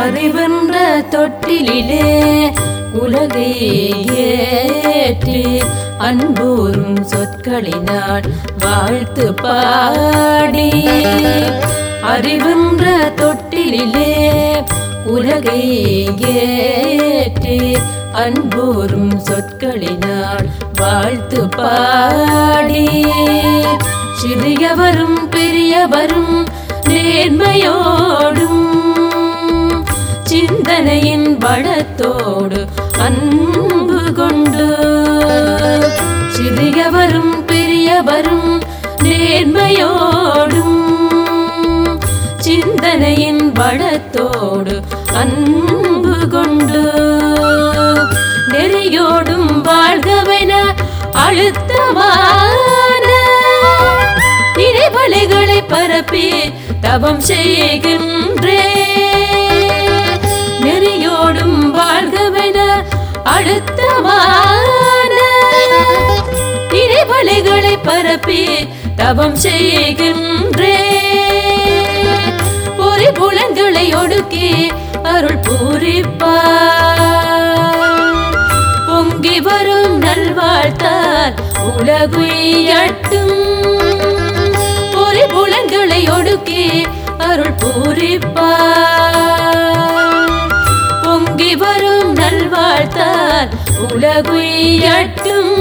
அறிவென்ற தொட்டிலே உலகை ஏற்றி அன்போரும் சொற்களினால் வாழ்த்து பாடி. அறிவென்ற தொட்டிலே உலகை ஏற்று அன்பூரும் சொற்களினால் வாழ்த்து பாடி. சிறியவரும் பெரியவரும் நேர்மையோடும் சிந்தனையின் பலத்தோடு அன்பு கொண்டு. சிறியவரும் பெரியவரும் நேர்மையோடும் சிந்தனையின் பலத்தோடு அன்பு கொண்டு நெறியோடும் வாழ்கவென அழுத்தமான நினைவலைகளை பரப்பி தவம் செய்கின்றே. நெறியோடும் வாழ்கவென அழுத்தமான நினைவலைகளை பரப்பி தவம் செய்கின்றே. புலன்களை அருள் பூரிப்பார். பொங்கி வரும் நல்வாழ்த்தார் உலகுயட்டும் பொறி புலன்களை ஒடுக்கி அருள் பூரிப்பார். பொங்கி வரும் நல்வாழ்த்தார் உலகுயட்டும்